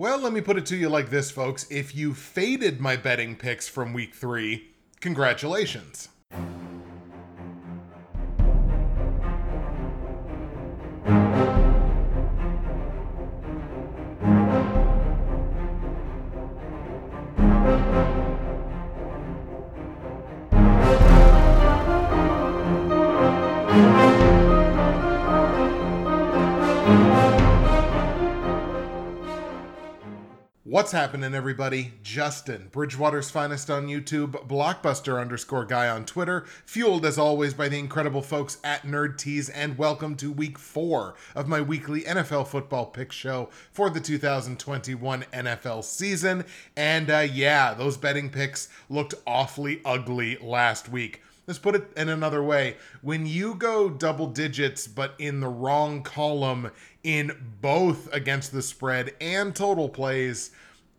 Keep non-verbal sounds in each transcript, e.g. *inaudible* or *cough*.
Well, let me put it to you like this, folks. If you faded my betting picks from week three, congratulations. What's happening, everybody? Justin, Bridgewater's finest on YouTube, Blockbuster underscore guy on Twitter, fueled as always by the incredible folks at Nerd Tees, and welcome to week four of my weekly NFL football pick show for the 2021 NFL season. And uh, yeah, those betting picks looked awfully ugly last week. Let's put it in another way. When you go double digits, but in the wrong column in both against the spread and total plays,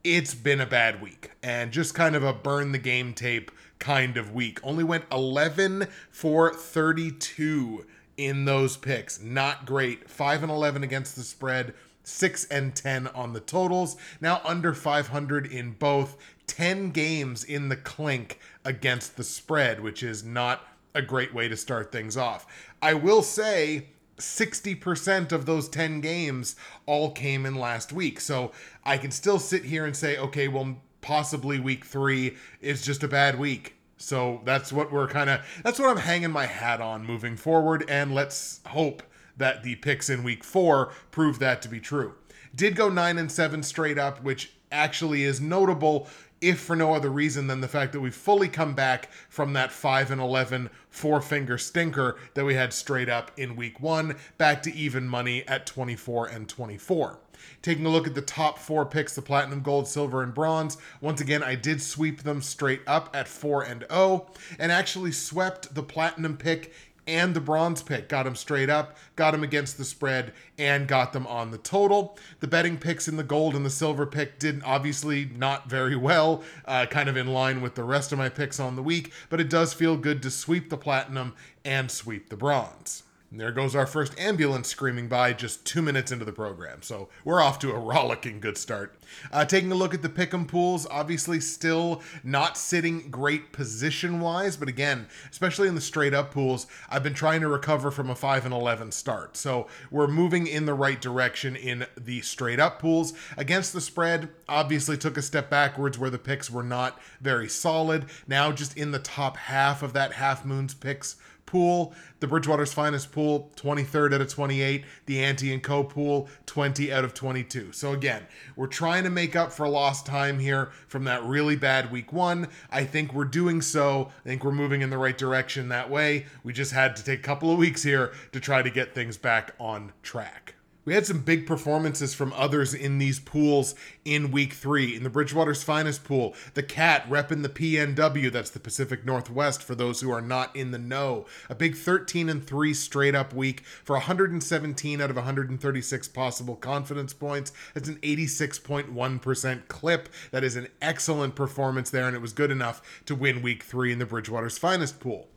it's been a bad week and just kind of a burn the game tape kind of week. Only went 11 for 32 in those picks. Not great. 5 and 11 against the spread. 6 and 10 on the totals. Now under 500 in both. 10 games in the clink against the spread, which is not a great way to start things off. I will say 60% of those 10 games all came in last week. So I can still sit here and say, okay, well, possibly week three is just a bad week. So that's what we're kind of, that's what I'm hanging my hat on moving forward. And let's hope that the picks in week four prove that to be true. Did go nine and seven straight up, which actually is notable if for no other reason than the fact that we fully come back from that 5 and 11 four finger stinker that we had straight up in week 1 back to even money at 24 and 24. Taking a look at the top four picks, the platinum, gold, silver, and bronze. Once again, I did sweep them straight up at 4 and 0 and actually swept the platinum pick and the bronze pick. Got him straight up, got him against the spread, and got them on the total. The betting picks in the gold and the silver pick didn't obviously not very well, uh, kind of in line with the rest of my picks on the week, but it does feel good to sweep the platinum and sweep the bronze. There goes our first ambulance screaming by just two minutes into the program. So we're off to a *laughs* rollicking good start. Uh, taking a look at the pick'em pools, obviously still not sitting great position wise, but again, especially in the straight up pools, I've been trying to recover from a 5 and 11 start. So we're moving in the right direction in the straight up pools. Against the spread, obviously took a step backwards where the picks were not very solid. Now just in the top half of that half moons picks pool. The Bridgewater's finest pool, 23rd out of 28. The Ante and Co pool, 20 out of 22. So again, we're trying to make up for lost time here from that really bad week one. I think we're doing so. I think we're moving in the right direction that way. We just had to take a couple of weeks here to try to get things back on track. We had some big performances from others in these pools in week three. In the Bridgewater's finest pool, the Cat repping the PNW, that's the Pacific Northwest for those who are not in the know. A big 13 and 3 straight up week for 117 out of 136 possible confidence points. That's an 86.1% clip. That is an excellent performance there, and it was good enough to win week three in the Bridgewater's finest pool.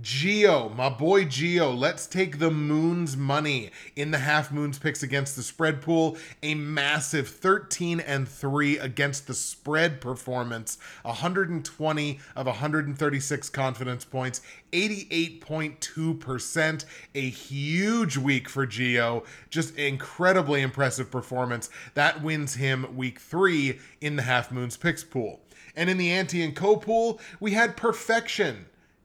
Geo, my boy Geo, let's take the Moon's money in the half moons picks against the spread pool. A massive 13 and 3 against the spread performance. 120 of 136 confidence points, 88.2%. A huge week for Geo. Just incredibly impressive performance. That wins him week 3 in the half moons picks pool. And in the Ante and Co pool, we had perfection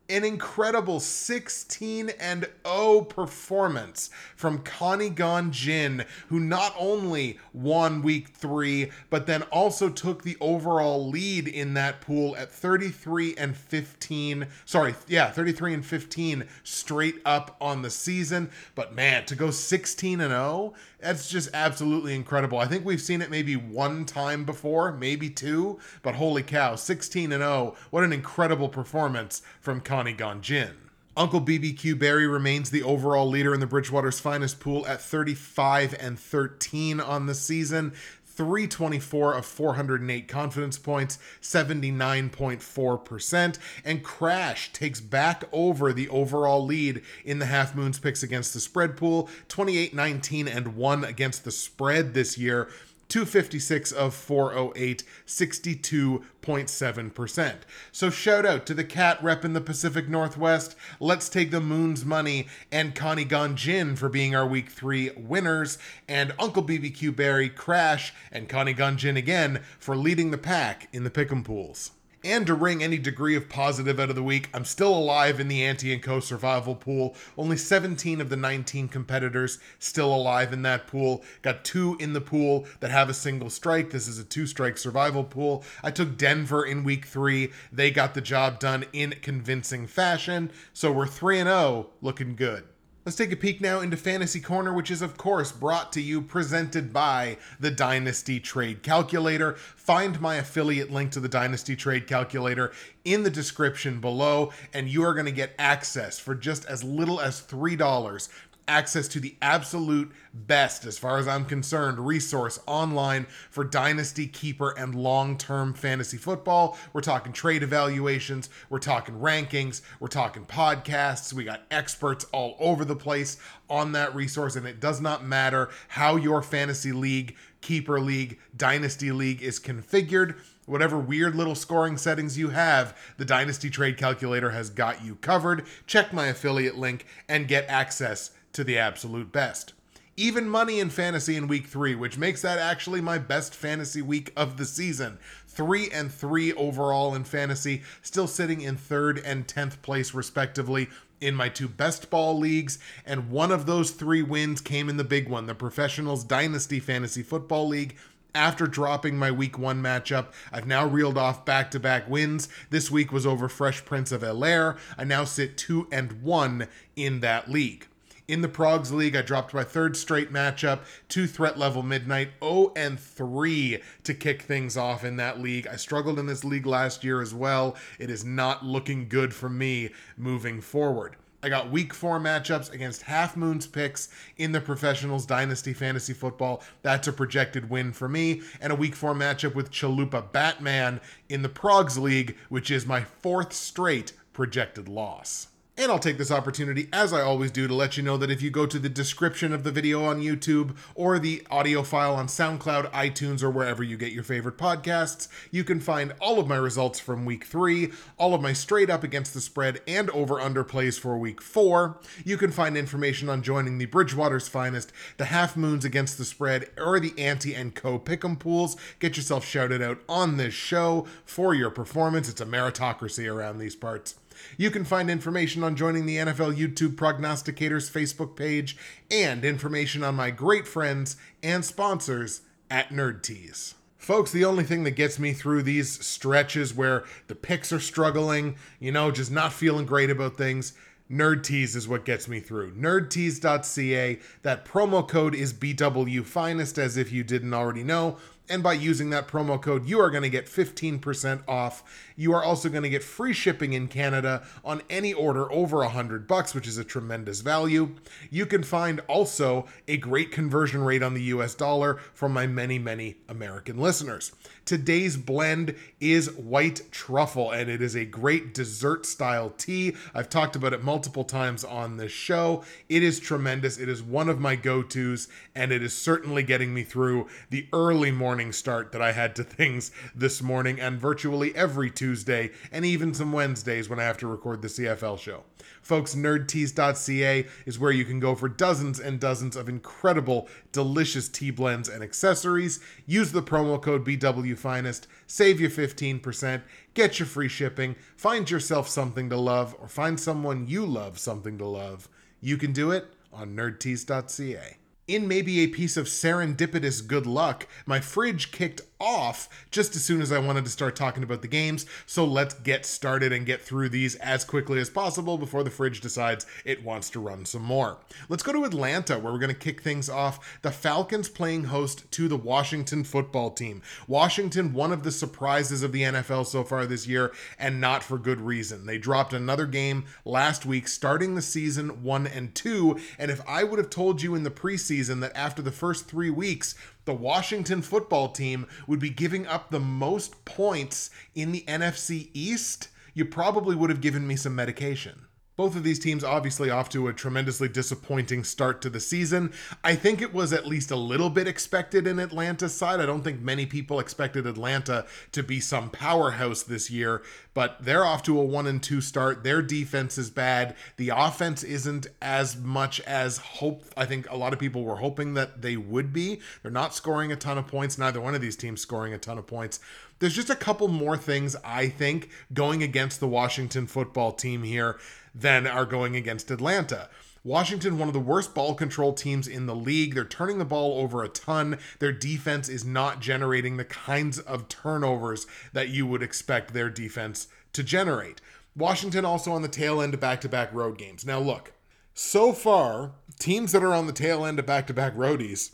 an incredible 16 and 0 performance from Connie Gon Jin, who not only won week three, but then also took the overall lead in that pool at 33 and 15. Sorry, yeah, 33 and 15 straight up on the season. But man, to go 16 and 0 that's just absolutely incredible. I think we've seen it maybe one time before, maybe two, but holy cow, 16 and 0. What an incredible performance from Connie Gon Jin. Uncle BBQ Barry remains the overall leader in the Bridgewater's finest pool at 35 and 13 on the season. 324 of 408 confidence points, 79.4%. And Crash takes back over the overall lead in the half moons picks against the spread pool, 28 19 and 1 against the spread this year. 256 of 408, 62.7%. So shout out to the cat rep in the Pacific Northwest. Let's take the moon's money and Connie Gunjin for being our week three winners, and Uncle BBQ Barry, Crash, and Connie Gunjin again for leading the pack in the pick'em pools and to wring any degree of positive out of the week, I'm still alive in the Anti and Co survival pool. Only 17 of the 19 competitors still alive in that pool. Got two in the pool that have a single strike. This is a two strike survival pool. I took Denver in week three. They got the job done in convincing fashion. So we're 3 0, looking good. Let's take a peek now into Fantasy Corner, which is, of course, brought to you, presented by the Dynasty Trade Calculator. Find my affiliate link to the Dynasty Trade Calculator in the description below, and you are going to get access for just as little as $3 access to the absolute best, as far as I'm concerned, resource online for dynasty, keeper, and long term fantasy football. We're talking trade evaluations, we're talking rankings, we're talking podcasts. We got experts all over the place on that resource, and it does not matter how your fantasy league, keeper league, dynasty league is configured whatever weird little scoring settings you have, the Dynasty Trade Calculator has got you covered. Check my affiliate link and get access to the absolute best. Even money in fantasy in week three, which makes that actually my best fantasy week of the season. Three and three overall in fantasy, still sitting in third and 10th place, respectively, in my two best ball leagues, and one of those three wins came in the big one, the Professionals Dynasty Fantasy Football League. After dropping my week one matchup, I've now reeled off back to back wins. This week was over Fresh Prince of Bel Air. I now sit two and one in that league. In the Progs League, I dropped my third straight matchup to threat level midnight, 0 and 3 to kick things off in that league. I struggled in this league last year as well. It is not looking good for me moving forward. I got week four matchups against Half Moon's picks in the Professionals Dynasty Fantasy Football. That's a projected win for me. And a week four matchup with Chalupa Batman in the Progs League, which is my fourth straight projected loss. And I'll take this opportunity, as I always do, to let you know that if you go to the description of the video on YouTube or the audio file on SoundCloud, iTunes, or wherever you get your favorite podcasts, you can find all of my results from week three, all of my straight up against the spread and over under plays for week four. You can find information on joining the Bridgewater's Finest, the Half Moons against the spread, or the Anti and Co Pick'em pools. Get yourself shouted out on this show for your performance. It's a meritocracy around these parts. You can find information on joining the NFL YouTube Prognosticators Facebook page and information on my great friends and sponsors at Nerd Tees. Folks, the only thing that gets me through these stretches where the picks are struggling, you know, just not feeling great about things, Nerd Tees is what gets me through. Nerdtees.ca. That promo code is BW Finest, as if you didn't already know. And by using that promo code, you are going to get 15% off. You are also going to get free shipping in Canada on any order over 100 bucks, which is a tremendous value. You can find also a great conversion rate on the US dollar from my many, many American listeners. Today's blend is white truffle, and it is a great dessert style tea. I've talked about it multiple times on this show. It is tremendous. It is one of my go tos, and it is certainly getting me through the early morning start that I had to *laughs* things this morning and virtually every Tuesday, and even some Wednesdays when I have to record the CFL show. Folks, nerdtees.ca is where you can go for dozens and dozens of incredible, delicious tea blends and accessories. Use the promo code BWFinest, save you 15%, get your free shipping, find yourself something to love, or find someone you love something to love. You can do it on nerdtees.ca. In maybe a piece of serendipitous good luck, my fridge kicked off just as soon as I wanted to start talking about the games. So let's get started and get through these as quickly as possible before the fridge decides it wants to run some more. Let's go to Atlanta, where we're going to kick things off. The Falcons playing host to the Washington football team. Washington, one of the surprises of the NFL so far this year, and not for good reason. They dropped another game last week, starting the season one and two. And if I would have told you in the preseason that after the first three weeks, the Washington football team would be giving up the most points in the NFC East, you probably would have given me some medication. Both of these teams obviously off to a tremendously disappointing start to the season. I think it was at least a little bit expected in Atlanta's side. I don't think many people expected Atlanta to be some powerhouse this year, but they're off to a 1 and 2 start. Their defense is bad. The offense isn't as much as hope I think a lot of people were hoping that they would be. They're not scoring a ton of points. Neither one of these teams scoring a ton of points. There's just a couple more things I think going against the Washington football team here than are going against Atlanta. Washington, one of the worst ball control teams in the league. They're turning the ball over a ton. Their defense is not generating the kinds of turnovers that you would expect their defense to generate. Washington also on the tail end of back to back road games. Now, look, so far, teams that are on the tail end of back to back roadies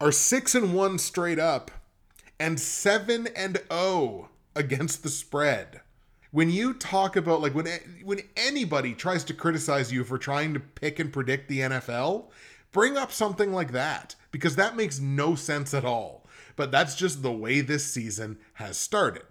are 6 and 1 straight up and 7 and 0 against the spread when you talk about like when when anybody tries to criticize you for trying to pick and predict the NFL, bring up something like that because that makes no sense at all. But that's just the way this season has started.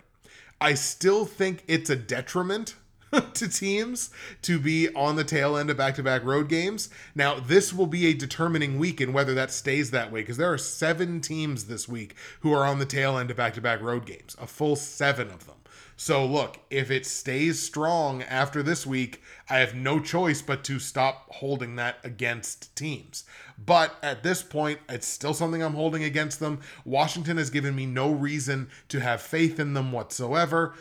I still think it's a detriment *laughs* to teams to be on the tail end of back to back road games. Now, this will be a determining week in whether that stays that way because there are seven teams this week who are on the tail end of back to back road games, a full seven of them. So look, if it stays strong after this week, I have no choice but to stop holding that against teams. But at this point, it's still something I'm holding against them. Washington has given me no reason to have faith in them whatsoever.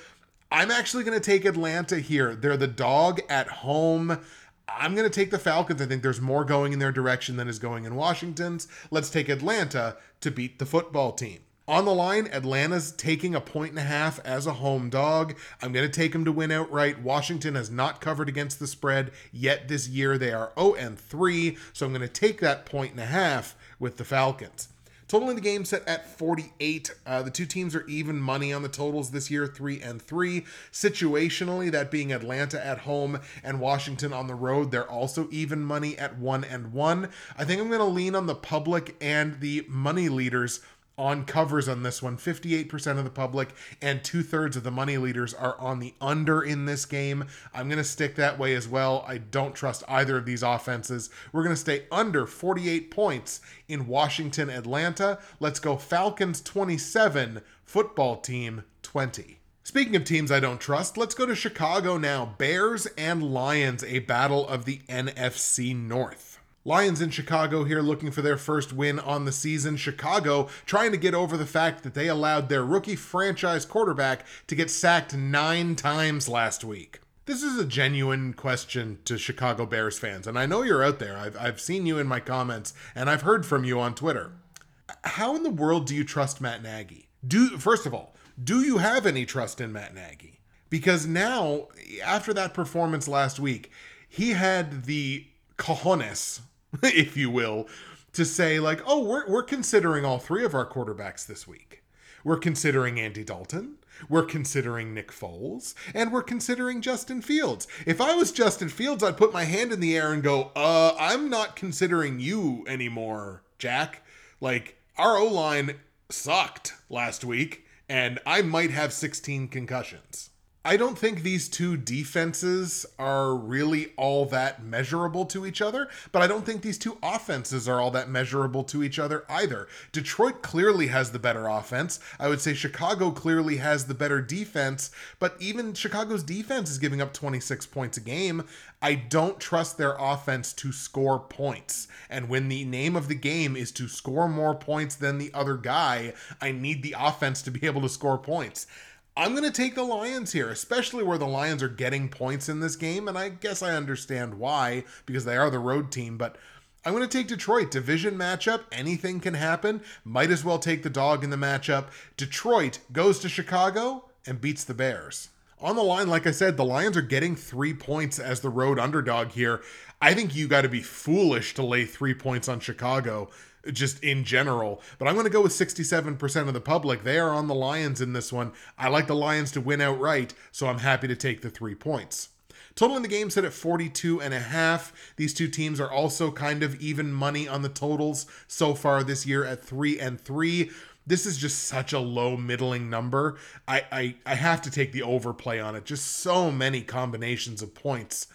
I'm actually going to take Atlanta here. They're the dog at home. I'm going to take the Falcons. I think there's more going in their direction than is going in Washington's. Let's take Atlanta to beat the football team. On the line, Atlanta's taking a point and a half as a home dog. I'm going to take them to win outright. Washington has not covered against the spread yet this year. They are 0 and 3, so I'm going to take that point and a half with the Falcons. Total in the game set at 48. Uh, the two teams are even money on the totals this year, three and three. Situationally, that being Atlanta at home and Washington on the road, they're also even money at one and one. I think I'm going to lean on the public and the money leaders on covers on this one. 58% of the public and two thirds of the money leaders are on the under in this game. I'm going to stick that way as well. I don't trust either of these offenses. We're going to stay under 48 points in Washington, Atlanta. Let's go Falcons 27, football team 20. Speaking of teams I don't trust, let's go to Chicago now. Bears and Lions, a battle of the NFC North. Lions in Chicago here looking for their first win on the season. Chicago trying to get over the fact that they allowed their rookie franchise quarterback to get sacked nine times last week. This is a genuine question to Chicago Bears fans, and I know you're out there. I've, I've seen you in my comments, and I've heard from you on Twitter. How in the world do you trust Matt Nagy? Do First of all, do you have any trust in Matt Nagy? Because now, after that performance last week, he had the cojones *laughs* if you will, to say like, oh, we're we're considering all three of our quarterbacks this week. We're considering Andy Dalton. We're considering Nick Foles, and we're considering Justin Fields. If I was Justin Fields, I'd put my hand in the air and go, "Uh, I'm not considering you anymore, Jack. Like our O line sucked last week, and I might have 16 concussions." I don't think these two defenses are really all that measurable to each other, but I don't think these two offenses are all that measurable to each other either. Detroit clearly has the better offense. I would say Chicago clearly has the better defense, but even Chicago's defense is giving up 26 points a game. I don't trust their offense to score points. And when the name of the game is to score more points than the other guy, I need the offense to be able to score points. I'm going to take the Lions here, especially where the Lions are getting points in this game. And I guess I understand why, because they are the road team. But I'm going to take Detroit. Division matchup, anything can happen. Might as well take the dog in the matchup. Detroit goes to Chicago and beats the Bears. On the line, like I said, the Lions are getting three points as the road underdog here. I think you got to be foolish to lay three points on Chicago just in general. But I'm going to go with 67% of the public. They are on the Lions in this one. I like the Lions to win outright, so I'm happy to take the three points. Total in the game set at 42 and a half. These two teams are also kind of even money on the totals so far this year at 3 and 3. This is just such a low middling number. I, I I have to take the overplay on it. Just so many combinations of points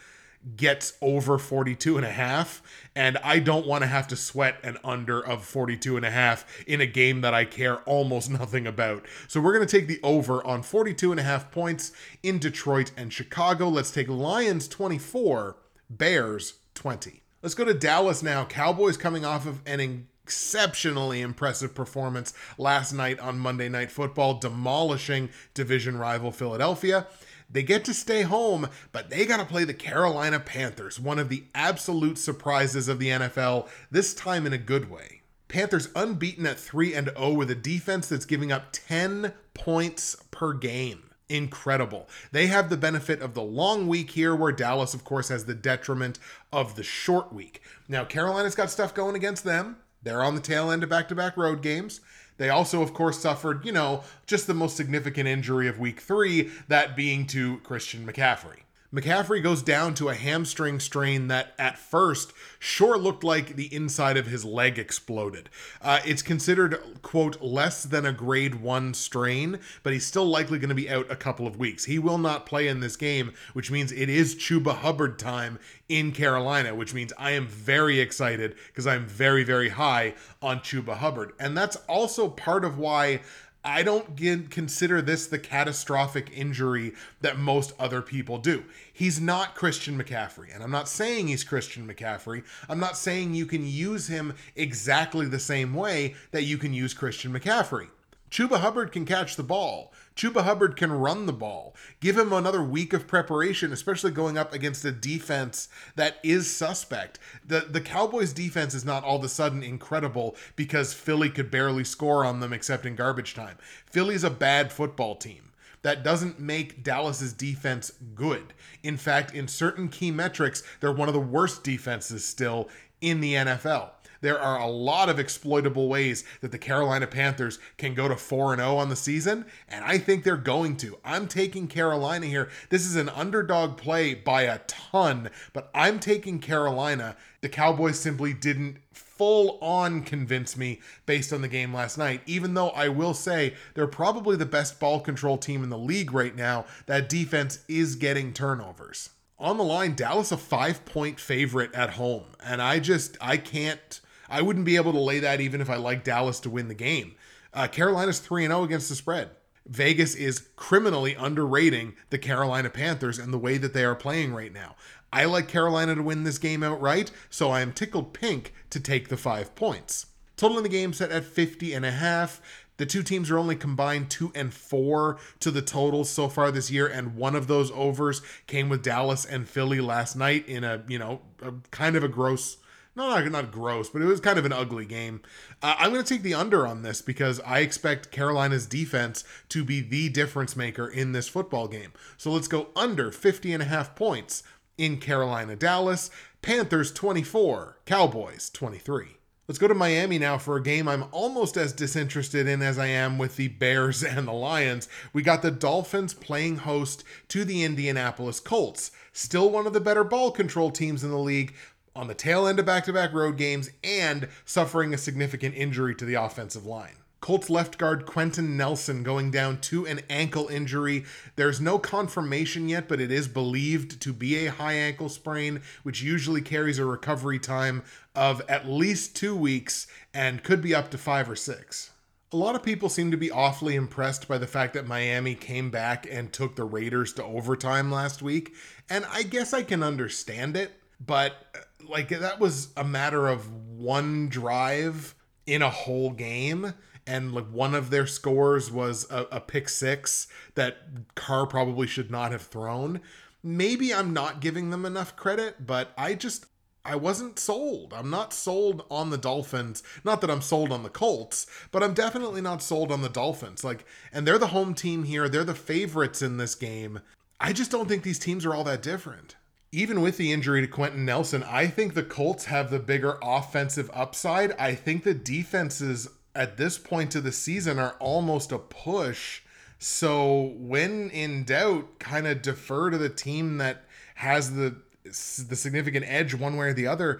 gets over 42 and a half and I don't want to have to sweat an under of 42 and a half in a game that I care almost *laughs* nothing about. So we're going to take the over on 42 and a half points in Detroit and Chicago. Let's take Lions 24, Bears 20. Let's go to Dallas now. Cowboys coming off of an exceptionally impressive performance last night on Monday Night Football, demolishing division rival Philadelphia. They get to stay home, but they got to play the Carolina Panthers, one of the absolute surprises of the NFL, this time in a good way. Panthers unbeaten at 3 and 0 with a defense that's giving up 10 points per game. Incredible. They have the benefit of the long week here, where Dallas, of course, has the detriment of the short week. Now, Carolina's got stuff going against them. They're on the tail end of back to back road games. They also, of course, suffered, you know, just the most significant injury of week three, that being to Christian McCaffrey. McCaffrey goes down to a hamstring strain that at first sure looked like the inside of his leg exploded. Uh, it's considered, quote, less than a grade one strain, but he's still likely going to be out a couple of weeks. He will not play in this game, which means it is Chuba Hubbard time in Carolina, which means I am very excited because I'm very, very high on Chuba Hubbard. And that's also part of why I don't get, consider this the catastrophic injury that most other people do. He's not Christian McCaffrey, and I'm not saying he's Christian McCaffrey. I'm not saying you can use him exactly the same way that you can use Christian McCaffrey. Chuba Hubbard can catch the ball. Chuba Hubbard can run the ball. Give him another week of preparation, especially going up against a defense that is suspect. The the Cowboys defense is not all of a sudden incredible because Philly could barely score on them except in garbage time. Philly's a bad football team. That doesn't make Dallas's defense good. In fact, in certain key metrics, they're one of the worst defenses still in the NFL. There are a lot of exploitable ways that the Carolina Panthers can go to 4 0 on the season, and I think they're going to. I'm taking Carolina here. This is an underdog play by a ton, but I'm taking Carolina. The Cowboys simply didn't full on convince me based on the game last night, even though I will say they're probably the best ball control team in the league right now. That defense is getting turnovers. On the line, Dallas a five point favorite at home. And I just, I can't I wouldn't be able to lay that even if I like Dallas to win the game. Uh, Carolina's 3 0 against the spread. Vegas is criminally underrating the Carolina Panthers and the way that they are playing right now. I like Carolina to win this game outright, so I am tickled pink to take the five points. Total in the game set at 50 and a half. The two teams are only combined two and four to the totals so far this year, and one of those overs came with Dallas and Philly last night in a you know a kind of a gross not, not gross, but it was kind of an ugly game. Uh, I'm going to take the under on this because I expect Carolina's defense to be the difference maker in this football game. So let's go under 50 and a half points in Carolina, Dallas. Panthers 24, Cowboys 23. Let's go to Miami now for a game I'm almost as disinterested in as I am with the Bears *laughs* and the Lions. We got the Dolphins playing host to the Indianapolis Colts. Still one of the better ball control teams in the league, on the tail end of back to back road games and suffering a significant injury to the offensive line. Colts left guard Quenton Nelson going down to an ankle injury. There's no confirmation yet, but it is believed to be a high ankle sprain, which usually carries a recovery time of at least two weeks and could be up to five or six. A lot of people seem to be awfully impressed by the fact that Miami came back and took the Raiders to overtime last week, and I guess I can understand it, but uh, like that was a matter of one drive in a whole game and like one of their scores was a, a, pick six that Carr probably should not have thrown. Maybe I'm not giving them enough credit, but I just I wasn't sold. I'm not sold on the Dolphins. Not that I'm sold on the Colts, but I'm definitely not sold on the Dolphins. Like, and they're the home team here. They're the favorites in this game. I just don't think these teams are all that different even with the injury to Quenton Nelson, I think the Colts have the bigger offensive upside. I think the defenses at this point of the season are almost a push. So when in doubt, kind of defer to the team that has the the significant edge one way or the other.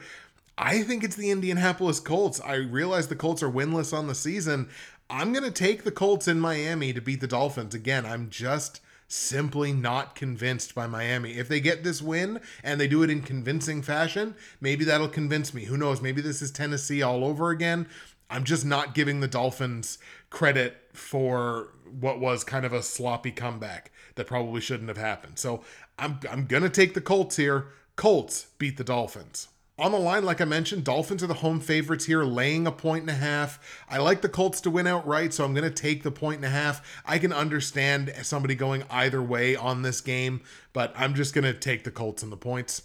I think it's the Indianapolis Colts. I realize the Colts are winless on the season. I'm going to take the Colts in Miami to beat the Dolphins. Again, I'm just simply not convinced by Miami. If they get this win and they do it in convincing fashion, maybe that'll convince me. Who knows? Maybe this is Tennessee all over again. I'm just not giving the Dolphins credit for what was kind of a sloppy comeback that probably shouldn't have happened. So I'm I'm gonna take the Colts here. Colts beat the Dolphins. On the line, like I mentioned, Dolphins are the home favorites here, laying a point and a half. I like the Colts to win outright, so I'm going to take the point and a half. I can understand somebody going either way on this game, but I'm just going to take the Colts and the points.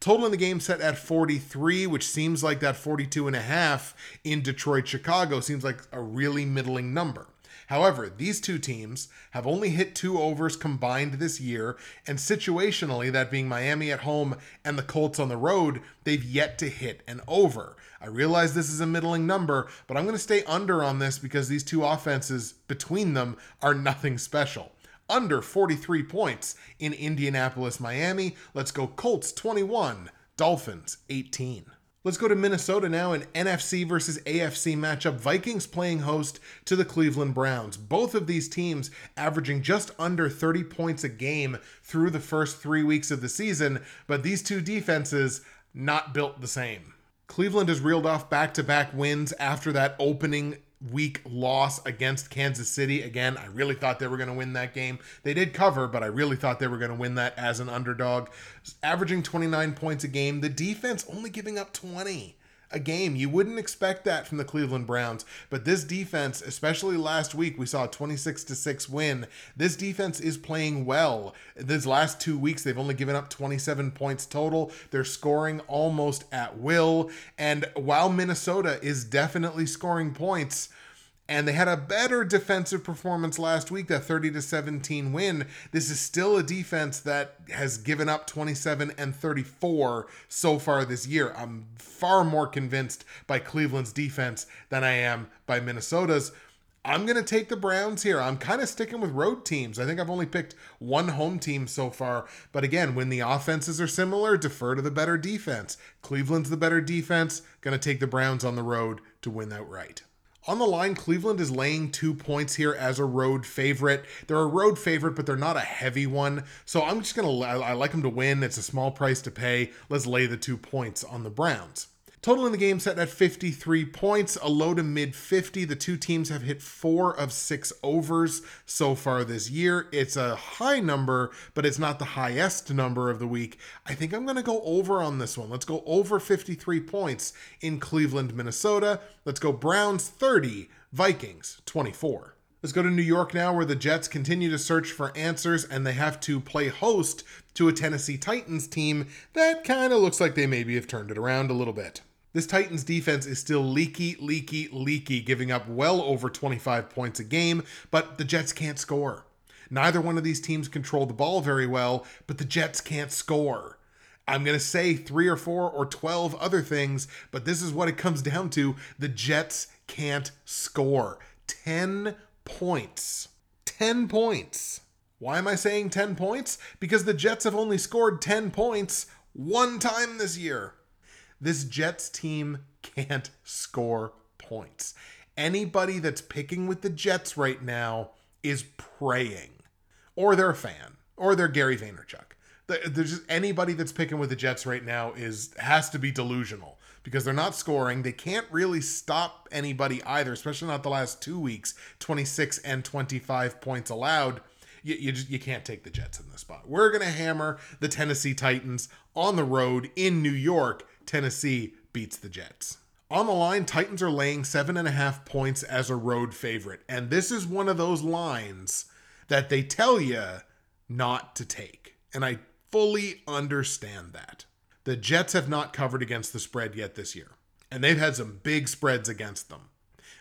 Total in the game set at 43, which seems like that 42 and a half in Detroit, Chicago seems like a really middling number. However, these two teams have only hit two overs combined this year, and situationally, that being Miami at home and the Colts on the road, they've yet to hit an over. I realize this is a middling number, but I'm going to stay under on this because these two offenses between them are nothing special. Under 43 points in Indianapolis, Miami. Let's go Colts 21, Dolphins 18. Let's go to Minnesota now. An NFC versus AFC matchup. Vikings playing host to the Cleveland Browns. Both of these teams averaging just under 30 points a game through the first three weeks of the season, but these two defenses not built the same. Cleveland has reeled off back to back wins after that opening week loss against Kansas City. Again, I really thought they were going to win that game. They did cover, but I really thought they were going to win that as an underdog. Averaging 29 points a game, the defense only giving up 20 a game. You wouldn't expect that from the Cleveland Browns, but this defense, especially last week, we saw a 26 to 6 win. This defense is playing well. These last 2 weeks they've only given up 27 points total. They're scoring almost at will, and while Minnesota is definitely scoring points, and they had a better defensive performance last week that 30 to 17 win. This is still a defense that has given up 27 and 34 so far this year. I'm far more convinced by cleveland's defense than i am by minnesota's. I'm going to take the browns here. I'm kind of sticking with road teams. I think i've only picked one home team so far. But again when the offenses are similar defer to the better defense. Cleveland's the better defense. Going to take the browns on the road to win outright on the line, Cleveland is laying two points here as a road favorite. They're a road favorite, but they're not a heavy one. So I'm just going to, I like them to win. It's a small price to pay. Let's lay the two points on the Browns. Total in the game set at 53 points, a low to mid 50. The two teams have hit four of six overs so far this year. It's a high number, but it's not the highest number of the week. I think I'm going to go over on this one. Let's go over 53 points in Cleveland, Minnesota. Let's go Browns 30, Vikings 24. Let's go to New York now, where the Jets continue to search for answers and they have to play host to a Tennessee Titans team that kind of looks like they maybe have turned it around a little bit. This Titans defense is still leaky, leaky, leaky, giving up well over 25 points a game, but the Jets can't score. Neither one of these teams control the ball very well, but the Jets can't score. I'm going to say three or four or 12 other things, but this is what it comes down to. The Jets can't score. 10 points. 10 points. Why am I saying 10 points? Because the Jets have only scored 10 points one time this year. This Jets team can't score points. Anybody that's picking with the Jets right now is praying, or they're a fan, or they're Gary Vaynerchuk. There's just anybody that's picking with the Jets right now is has to be delusional because they're not scoring. They can't really stop anybody either, especially not the last two weeks. 26 and 25 points allowed. You, you just you can't take the Jets in this spot. We're gonna hammer the Tennessee Titans on the road in New York Tennessee beats the Jets. On the line, Titans are laying seven and a half points as a road favorite. And this is one of those lines that they tell you not to take. And I fully understand that. The Jets have not covered against the spread yet this year, and they've had some big spreads against them.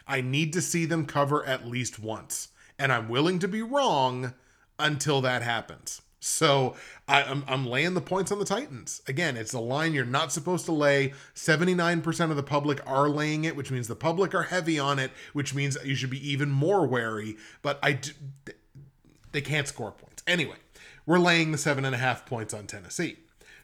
I need to see them cover at least once, and I'm willing to be wrong until that happens. So I, am I'm, I'm laying the points on the Titans. Again, it's a line you're not supposed to lay. 79% of the public are laying it, which means the public are heavy on it, which means you should be even more wary. But I, they can't score points. Anyway, we're laying the seven and a half points on Tennessee.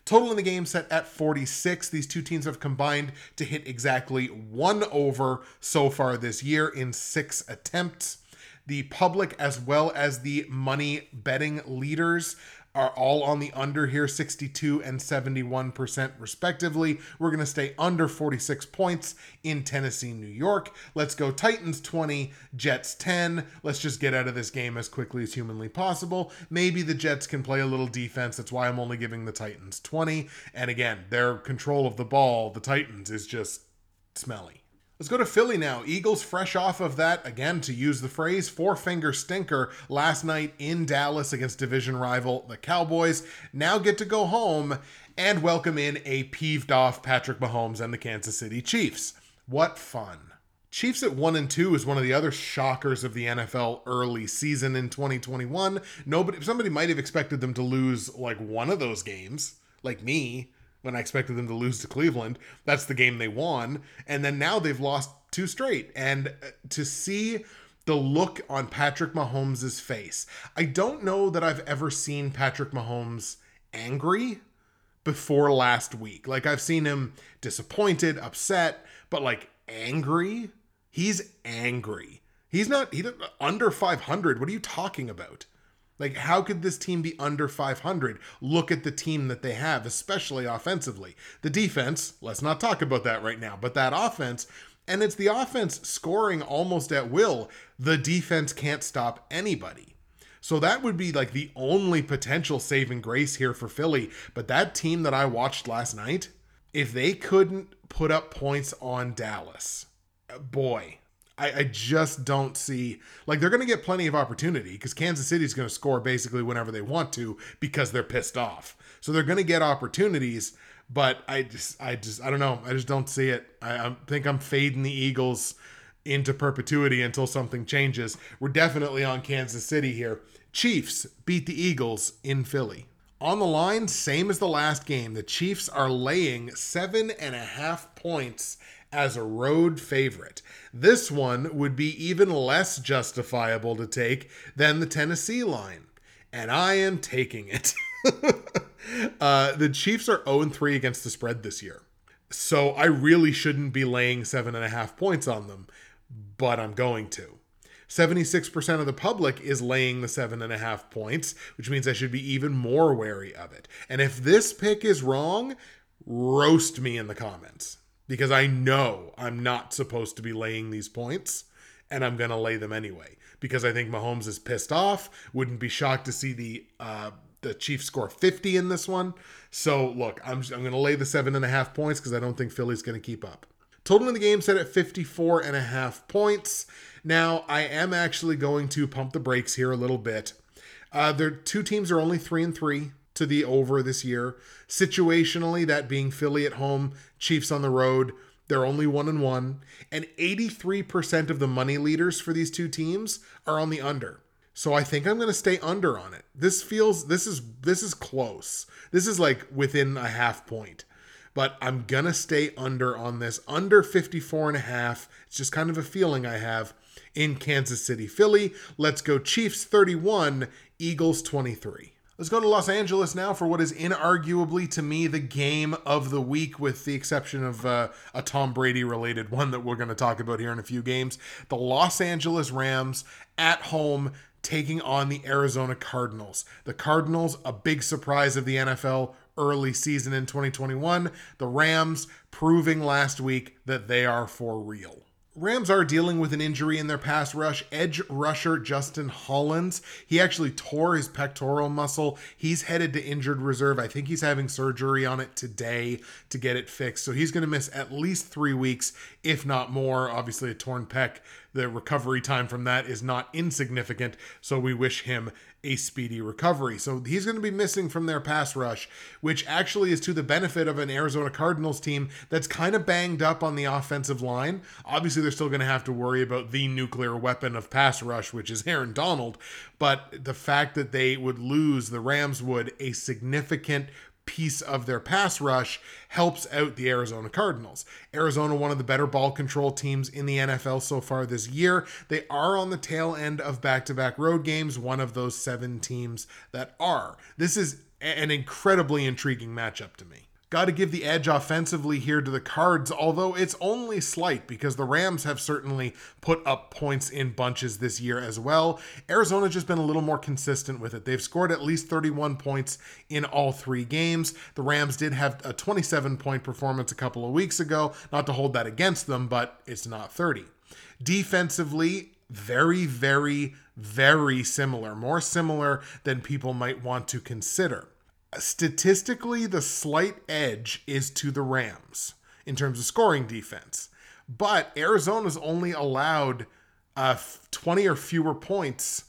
Total in the game set at 46. These two teams have combined to hit exactly one over so far this year in six attempts. The public, as well as the money betting leaders, are all on the under here 62 and 71% respectively. We're going to stay under 46 points in Tennessee, New York. Let's go Titans 20, Jets 10. Let's just get out of this game as quickly as humanly possible. Maybe the Jets can play a little defense. That's why I'm only giving the Titans 20. And again, their control of the ball, the Titans, is just smelly. Let's go to Philly now. Eagles fresh off of that, again, to use the phrase, four finger stinker last night in Dallas against division rival, the Cowboys. Now get to go home and welcome in a peeved off Patrick Mahomes and the Kansas City Chiefs. What fun. Chiefs at 1 and 2 is one of the other shockers of the NFL early season in 2021. Nobody somebody might have expected them to lose like one of those games, like me, when I expected them to lose to Cleveland. That's the game they won. And then now they've lost two straight. And uh, to see the look on Patrick Mahomes' face, I don't know that I've ever seen Patrick Mahomes angry before last week. Like I've seen him disappointed, upset, but like angry. He's angry. He's not he under 500. What are you talking about? Like, how could this team be under 500? Look at the team that they have, especially offensively. The defense, let's not talk about that right now, but that offense, and it's the offense scoring almost at will. The defense can't stop anybody. So that would be like the only potential saving grace here for Philly. But that team that I watched last night, if they couldn't put up points on Dallas, boy, I, I just don't see like they're going to get plenty of opportunity because Kansas City is going to score basically whenever they want to because they're pissed off. So they're going to get opportunities, but I just I just I don't know. I just don't see it. I, I think I'm fading the Eagles into perpetuity until something changes. We're definitely on Kansas City here. Chiefs beat the Eagles in Philly. On the line, same as the last game. The Chiefs are laying seven and a half points as a road favorite. This one would be even less justifiable to take than the Tennessee line. And I am taking it. *laughs* uh, the Chiefs are 0 3 against the spread this year. So I really shouldn't be laying seven and a half points on them, but I'm going to. 76% of the public is laying the seven and a half points, which means I should be even more wary of it. And if this pick is wrong, roast me in the comments because I know I'm not supposed to be laying these points and I'm going to lay them anyway because I think Mahomes is pissed off. Wouldn't be shocked to see the uh, the Chiefs score 50 in this one. So look, I'm I'm going to lay the seven and a half points because I don't think Philly's going to keep up. Total in the game set at 54 and a half points. Now I am actually going to pump the brakes here a little bit. Uh, their two teams are only three and three to the over this year. Situationally, that being Philly at home, Chiefs on the road, they're only one and one. And 83% of the money leaders for these two teams are on the under. So I think I'm going to stay under on it. This feels this is this is close. This is like within a half point. But I'm going to stay under on this under 54 and a half. It's just kind of a feeling I have in Kansas City. Philly, let's go Chiefs 31, Eagles 23. Let's go to Los Angeles now for what is inarguably to me the game of the week, with the exception of uh, a Tom Brady related one that we're going to talk about here in a few games. The Los Angeles Rams at home taking on the Arizona Cardinals. The Cardinals, a big surprise of the NFL early season in 2021. The Rams proving last week that they are for real. Rams are dealing with an injury in their pass rush. Edge rusher Justin Hollins, he actually tore his pectoral muscle. He's headed to injured reserve. I think he's having surgery on it today to get it fixed. So he's going to miss at least three weeks, if not more. Obviously, a torn pec, the recovery time from that is not insignificant. So we wish him a speedy recovery. So he's going to be missing from their pass rush, which actually is to the benefit of an Arizona Cardinals team that's kind of banged up on the offensive line. Obviously, they're still going to have to worry about the nuclear weapon of pass rush, which is Aaron Donald. But the fact that they would lose, the Rams would, a significant piece of their pass rush helps out the Arizona Cardinals. Arizona, one of the better ball control teams in the NFL so far this year. They are on the tail end of back to back road games, one of those seven teams that are. This is an incredibly intriguing matchup to me. Got to give the edge offensively here to the Cards, although it's only slight because the Rams have certainly put up points in bunches this year as well. Arizona's just been a little more consistent with it. They've scored at least 31 points in all three games. The Rams did have a 27 point performance a couple of weeks ago, not to hold that against them, but it's not 30. Defensively, very, very, very similar, more similar than people might want to consider statistically, the slight edge is to the Rams in terms of scoring defense. But Arizona's only allowed uh, 20 or fewer points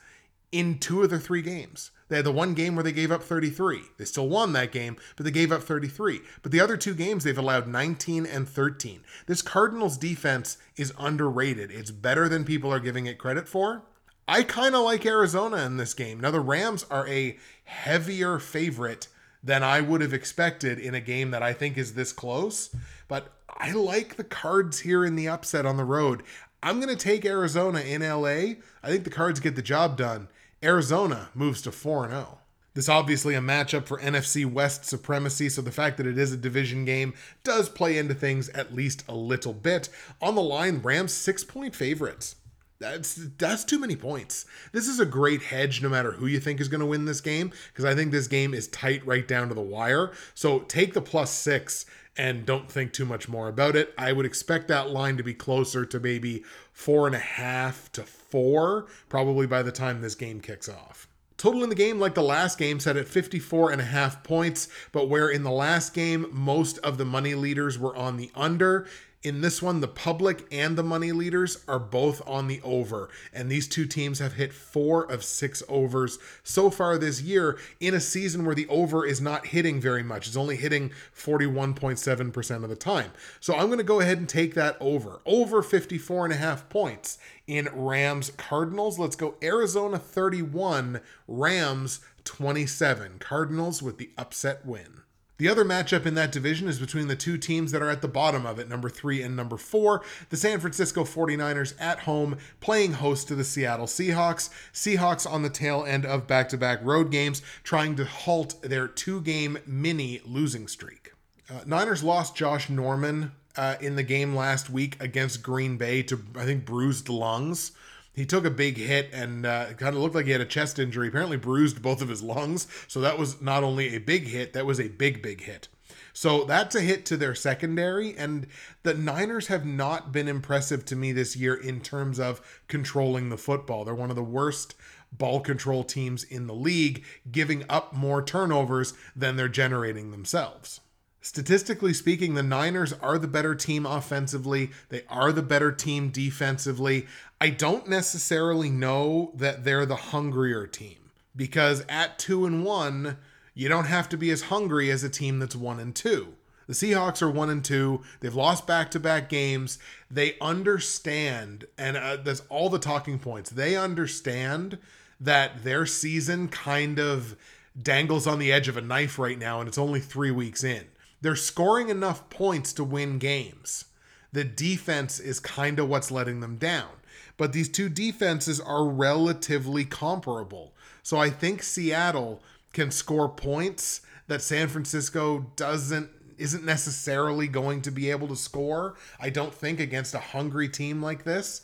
in two of the three games. They had the one game where they gave up 33. They still won that game, but they gave up 33. But the other two games, they've allowed 19 and 13. This Cardinals defense is underrated. It's better than people are giving it credit for. I kind of like Arizona in this game. Now, the Rams are a heavier favorite than I would have expected in a game that I think is this close. But I like the cards here in the upset on the road. I'm going to take Arizona in LA. I think the cards get the job done. Arizona moves to 4 0. This obviously a matchup for NFC West supremacy, so the fact that it is a division game does play into things at least a little bit. On the line, Rams six point favorites. That's that's too many points. This is a great hedge no matter who you think is going to win this game because I think this game is tight right down to the wire. So take the plus 6 and don't think too much more about it. I would expect that line to be closer to maybe four and a half to four, probably by the time this game kicks off. Total in the game, like the last game, set at 54 and a half points, but where in the last game, most of the money leaders were on the under, in this one, the public and the money leaders are both on the over, and these two teams have hit four of six overs so far this year in a season where the over is not hitting very much. It's only hitting 41.7% of the time. So I'm going to go ahead and take that over. Over 54 and a half points in Rams Cardinals. Let's go Arizona 31, Rams 27. Cardinals with the upset win. The other matchup in that division is between the two teams that are at the bottom of it, number three and number four. The San Francisco 49ers at home playing host to the Seattle Seahawks. Seahawks on the tail end of back to back road games, trying to halt their two game mini losing streak. Uh, Niners lost Josh Norman uh, in the game last week against Green Bay to, I think, bruised lungs he took a big hit and uh, kind of looked like he had a chest injury. Apparently, bruised both of his lungs. So that was not only a big hit, that was a big, big hit. So that's a hit to their secondary. And the Niners have not been impressive to me this year in terms of controlling the football. They're one of the worst ball control teams in the league, giving up more turnovers than they're generating themselves. Statistically speaking, the Niners are the better team offensively. They are the better team defensively. I don't necessarily know that they're the hungrier team because at two and one, you don't have to be as hungry as a team that's one and two. The Seahawks are one and two. They've lost back to back games. They understand, and uh, that's all the talking points. They understand that their season kind of dangles on the edge of a knife right now, and it's only three weeks in. They're scoring enough points to win games. The defense is kind of what's letting them down. But these two defenses are relatively comparable. So I think Seattle can score points that San Francisco doesn't isn't necessarily going to be able to score. I don't think against a hungry team like this.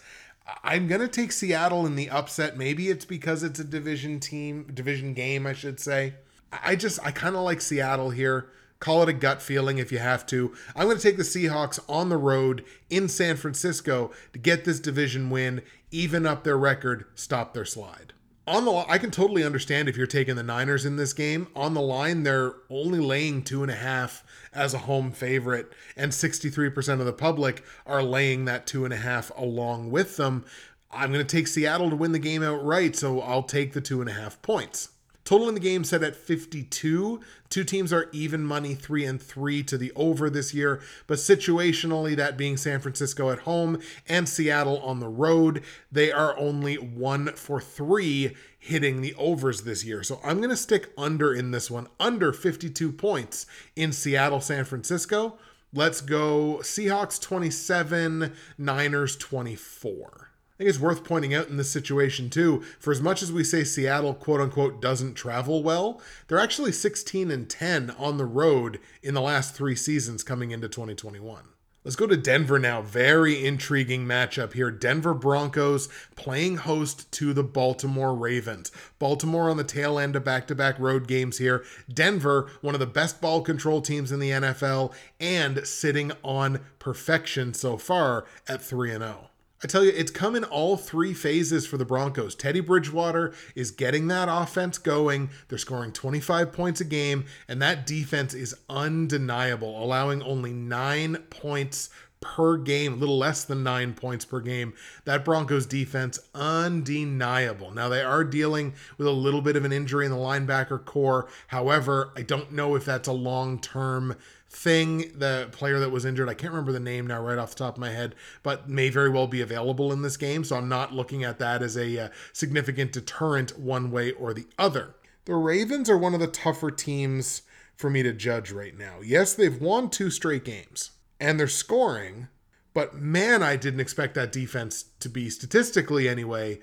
I'm going to take Seattle in the upset. Maybe it's because it's a division team, division game, I should say. I just I kind of like Seattle here. Call it a gut feeling if you have to. I'm going to take the Seahawks on the road in San Francisco to get this division win, even up their record, stop their slide. On the I can totally understand if you're taking the Niners in this game. On the line, they're only laying two and a half as a home favorite, and 63% of the public are laying that two and a half along with them. I'm going to take Seattle to win the game outright, so I'll take the two and a half points. Total in the game set at 52. Two teams are even money, three and three to the over this year, but situationally, that being San Francisco at home and Seattle on the road, they are only one for three hitting the overs this year. So I'm going to stick under in this one, under 52 points in Seattle, San Francisco. Let's go Seahawks 27, Niners 24. I think it's worth pointing out in this situation too, for as much as we say Seattle quote unquote doesn't travel well, they're actually 16 and 10 on the road in the last 3 seasons coming into 2021. Let's go to Denver now. Very intriguing matchup here. Denver Broncos playing host to the Baltimore Ravens. Baltimore on the tail end of back to back road games here. Denver, one of the best ball control teams in the NFL, and sitting on perfection so far at 3 0. I tell you, it's come in all three phases for the Broncos. Teddy Bridgewater is getting that offense going. They're scoring 25 points a game, and that defense is undeniable, allowing only nine points per game, a little less than nine points per game. That Broncos defense, undeniable. Now, they are dealing with a little bit of an injury in the linebacker corps. However, I don't know if that's a long term thing, the player that was injured, I can't remember the name now right off the top of my head, but may very well be available in this game. So I'm not looking at that as a uh, significant deterrent one way or the other. The Ravens are one of the tougher teams for me to judge right now. Yes, they've won two straight games and they're scoring, but man, I didn't expect that defense to be statistically anyway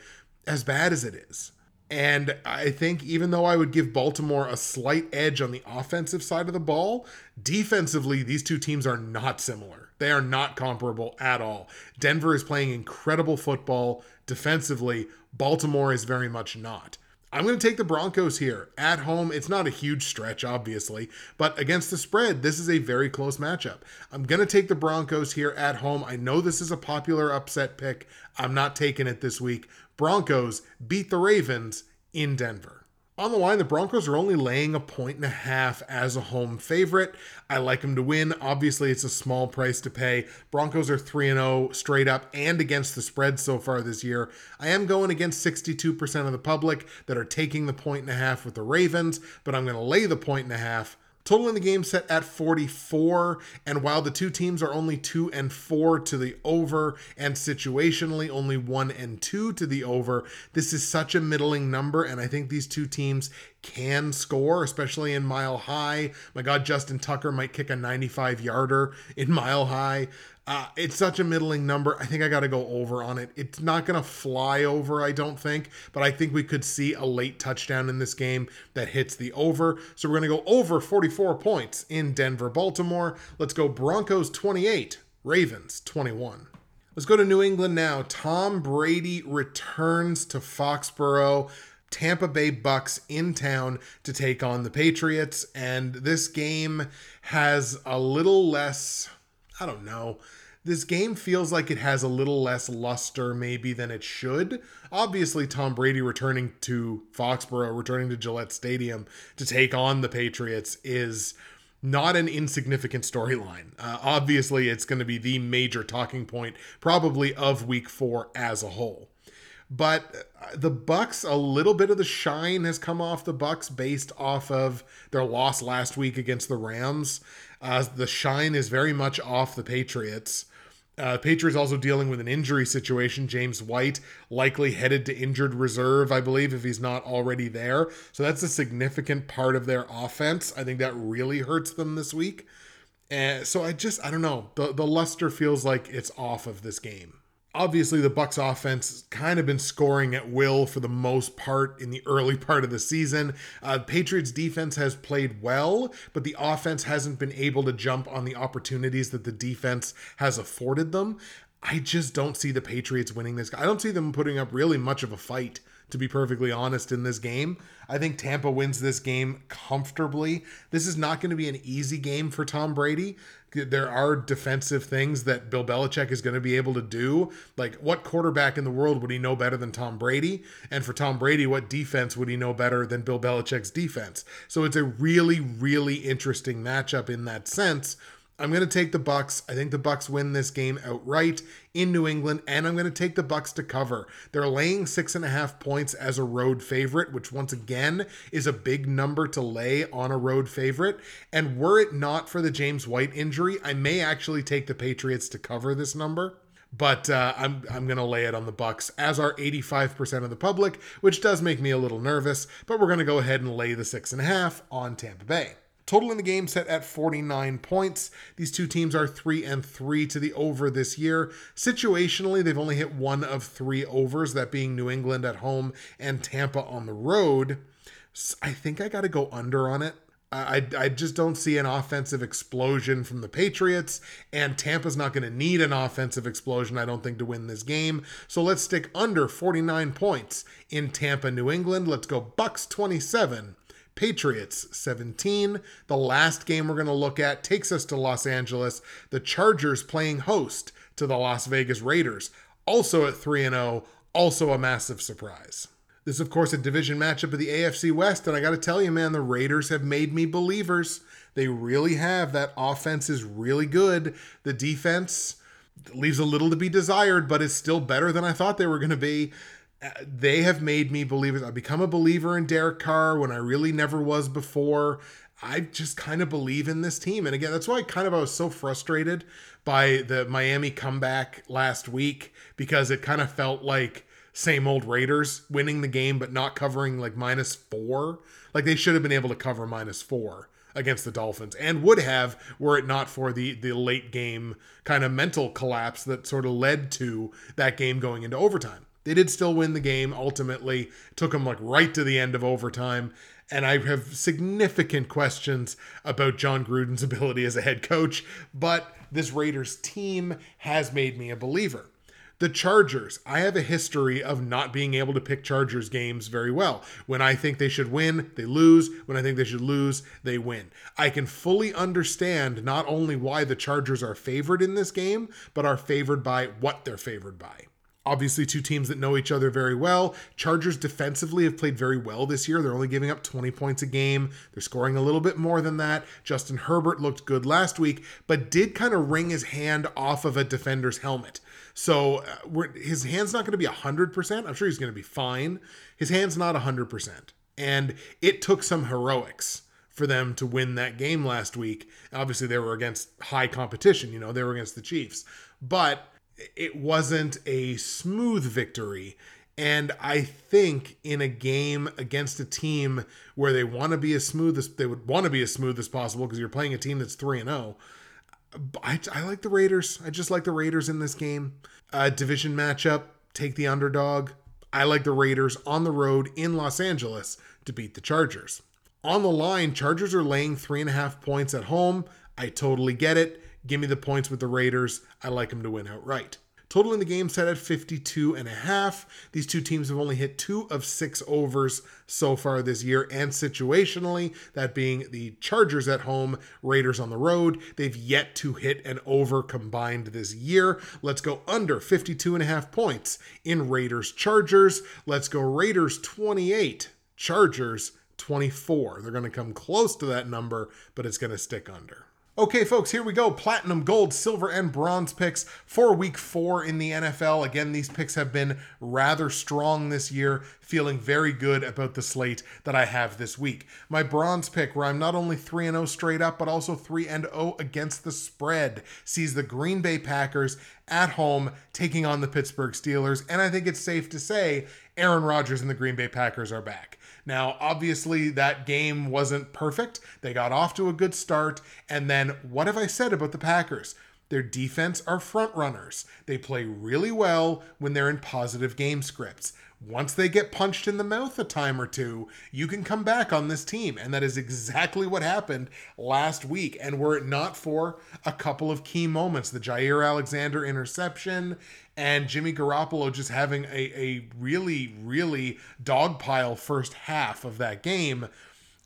as bad as it is. And I think even though I would give Baltimore a slight edge on the offensive side of the ball, defensively, these two teams are not similar. They are not comparable at all. Denver is playing incredible football defensively, Baltimore is very much not. I'm going to take the Broncos here at home. It's not a huge stretch, obviously, but against the spread, this is a very close matchup. I'm going to take the Broncos here at home. I know this is a popular upset pick. I'm not taking it this week. Broncos beat the Ravens in Denver. On the line, the Broncos are only laying a point and a half as a home favorite. I like them to win. Obviously, it's a small price to pay. Broncos are 3 0 straight up and against the spread so far this year. I am going against 62% of the public that are taking the point and a half with the Ravens, but I'm going to lay the point and a half Total in the game set at 44. And while the two teams are only two and four to the over, and situationally only one and two to the over, this is such a middling number. And I think these two teams can score, especially in mile high. My God, Justin Tucker might kick a 95 yarder in mile high. Uh, it's such a middling number. I think I got to go over on it. It's not going to fly over, I don't think, but I think we could see a late touchdown in this game that hits the over. So we're going to go over 44 points in Denver, Baltimore. Let's go Broncos 28, Ravens 21. Let's go to New England now. Tom Brady returns to Foxborough. Tampa Bay Bucks in town to take on the Patriots. And this game has a little less I don't know. This game feels like it has a little less luster, maybe, than it should. Obviously, Tom Brady returning to Foxborough, returning to Gillette Stadium to take on the Patriots is not an insignificant storyline. Uh, obviously, it's going to be the major talking point, probably of Week Four as a whole. But uh, the Bucks, a little bit of the shine has come off the Bucks based off of their loss last week against the Rams. Uh, the shine is very much off the Patriots. Uh, Patriots also dealing with an injury situation. James White likely headed to injured reserve, I believe, if he's not already there. So that's a significant part of their offense. I think that really hurts them this week. And so I just, I don't know. The, the luster feels like it's off of this game obviously the bucks offense kind of been scoring at will for the most part in the early part of the season uh, patriots defense has played well but the offense hasn't been able to jump on the opportunities that the defense has afforded them i just don't see the patriots winning this i don't see them putting up really much of a fight to be perfectly honest, in this game. I think Tampa wins this game comfortably. This is not going to be an easy game for Tom Brady. There are defensive things that Bill Belichick is going to be able to do. Like, what quarterback in the world would he know better than Tom Brady? And for Tom Brady, what defense would he know better than Bill Belichick's defense? So it's a really, really interesting matchup in that sense I'm going to take the Bucks. I think the Bucks win this game outright in New England, and I'm going to take the Bucks to cover. They're laying six and a half points as a road favorite, which once again is a big number to lay on a road favorite. And were it not for the James White injury, I may actually take the Patriots to cover this number but uh, I'm I'm gonna lay it on the Bucks, as are 85% of the public, which does make me a little nervous. But we're gonna go ahead and lay the six and a half on Tampa Bay. Total in the game set at 49 points. These two teams are 3 and 3 to the over this year. Situationally, they've only hit one of 3 overs, that being New England at home and Tampa on the road. I think I got to go under on it. I, I just don't see an offensive explosion from the Patriots, and Tampa's not going to need an offensive explosion, I don't think, to win this game. So let's stick under 49 points in Tampa, New England. Let's go Bucks 27, Patriots 17. The last game we're going to look at takes us to Los Angeles. The Chargers playing host to the Las Vegas Raiders, also at 3 0, also a massive surprise. This is, of course, a division matchup of the AFC West, and I got to tell you, man, the Raiders have made me believers. They really have. That offense is really good. The defense leaves a little to be desired, but is still better than I thought they were going to be. They have made me believers. I've become a believer in Derek Carr when I really never was before. I just kind of believe in this team. And again, that's why I kind of I was so frustrated by the Miami comeback last week because it kind of felt like same old Raiders winning the game but not covering like minus four. Like they should have been able to cover minus four against the Dolphins and would have were it not for the the late game kind of mental collapse that sort of led to that game going into overtime. They did still win the game ultimately. Took them like right to the end of overtime. And I have significant questions about Jon Gruden's *laughs* ability as a head coach, but this Raiders team has made me a believer. The Chargers, I have a history of not being able to pick Chargers games very well. When I think they should win, they lose. When I think they should lose, they win. I can fully understand not only why the Chargers are favored in this game, but are favored by what they're favored by obviously two teams that know each other very well. Chargers defensively have played very well this year. They're only giving up 20 points a game. They're scoring a little bit more than that. Justin Herbert looked good last week, but did kind of wring his hand off of a defender's helmet. So uh, his hand's not going to be 100%. I'm sure he's going to be fine. His hand's not 100%. And it took some heroics for them to win that game last week. Obviously, they were against high competition, you know, they were against the Chiefs. But it wasn't a smooth victory. And I think in a game against a team where they want to be as smooth as they would want to be as smooth as possible because you're playing a team that's 3 and 0. I, I like the Raiders. I just like the Raiders in this game. Uh, division matchup, take the underdog. I like the Raiders on the road in Los Angeles to beat the Chargers. On the line, Chargers are laying three and a half points at home. I totally get it. Give me the points with the Raiders. I like them to win outright. Total in the game set at 52 and a half. These two teams have only hit two of six overs so far this year, and situationally, that being the Chargers at home, Raiders on the road, they've yet to hit an over combined this year. Let's go under 52 and a half points in Raiders Chargers. Let's go Raiders 28, Chargers 24. They're going to come close to that number, but it's going to stick under. Okay, folks, here we go. Platinum, gold, silver, and bronze picks for week four in the NFL. Again, these picks have been rather strong this year. Feeling very good about the slate that I have this week. My bronze pick, where I'm not only 3 0 straight up, but also 3 0 against the spread, sees the Green Bay Packers at home taking on the Pittsburgh Steelers. And I think it's safe to say Aaron Rodgers and the Green Bay Packers are back. Now, obviously, that game wasn't perfect. They got off to a good start. And then, what have I said about the Packers? Their defense are front runners. They play really well when they're in positive game scripts once they get punched in the mouth a time or two, you can come back on this team. And that is exactly what happened last week. And were it not for a couple of key moments, the Jaire Alexander interception and Jimmy Garoppolo just having a, a really, really dogpile first half of that game,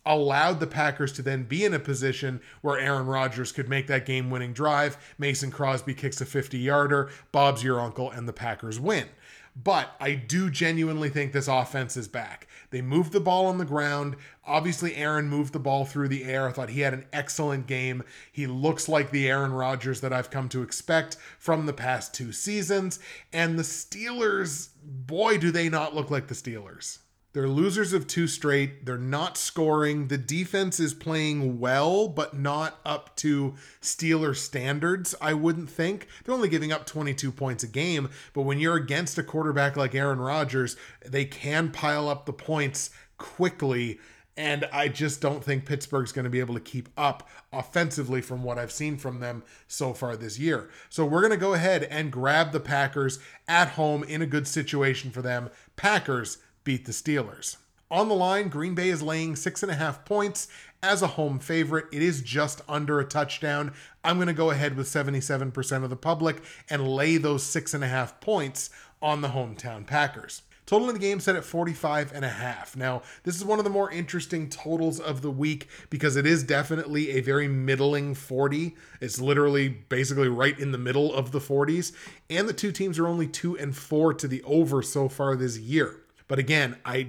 allowed the Packers to then be in a position where Aaron Rodgers could make that game winning drive. Mason Crosby kicks a 50 yarder, Bob's your uncle, and the Packers win. But I do genuinely think this offense is back. They moved the ball on the ground. Obviously, Aaron moved the ball through the air. I thought he had an excellent game. He looks like the Aaron Rodgers that I've come to expect from the past two seasons. And the Steelers, boy, do they not look like the Steelers. They're losers of two straight. They're not scoring. The defense is playing well, but not up to Steeler standards, I wouldn't think. They're only giving up 22 points a game, but when you're against a quarterback like Aaron Rodgers, they can pile up the points quickly And I just don't think Pittsburgh's going to be able to keep up offensively from what I've seen from them so far this year. So we're going to go ahead and grab the Packers at home in a good situation for them. Packers beat the Steelers. On the line, Green Bay is laying six and a half points as a home favorite. It is just under a touchdown. I'm going to go ahead with 77% of the public and lay those six and a half points on the hometown Packers. Total in the game set at 45 and a half. Now, this is one of the more interesting totals of the week because it is definitely a very middling 40. It's literally basically right in the middle of the 40s. And the two teams are only two and four to the over so far this year. But again, I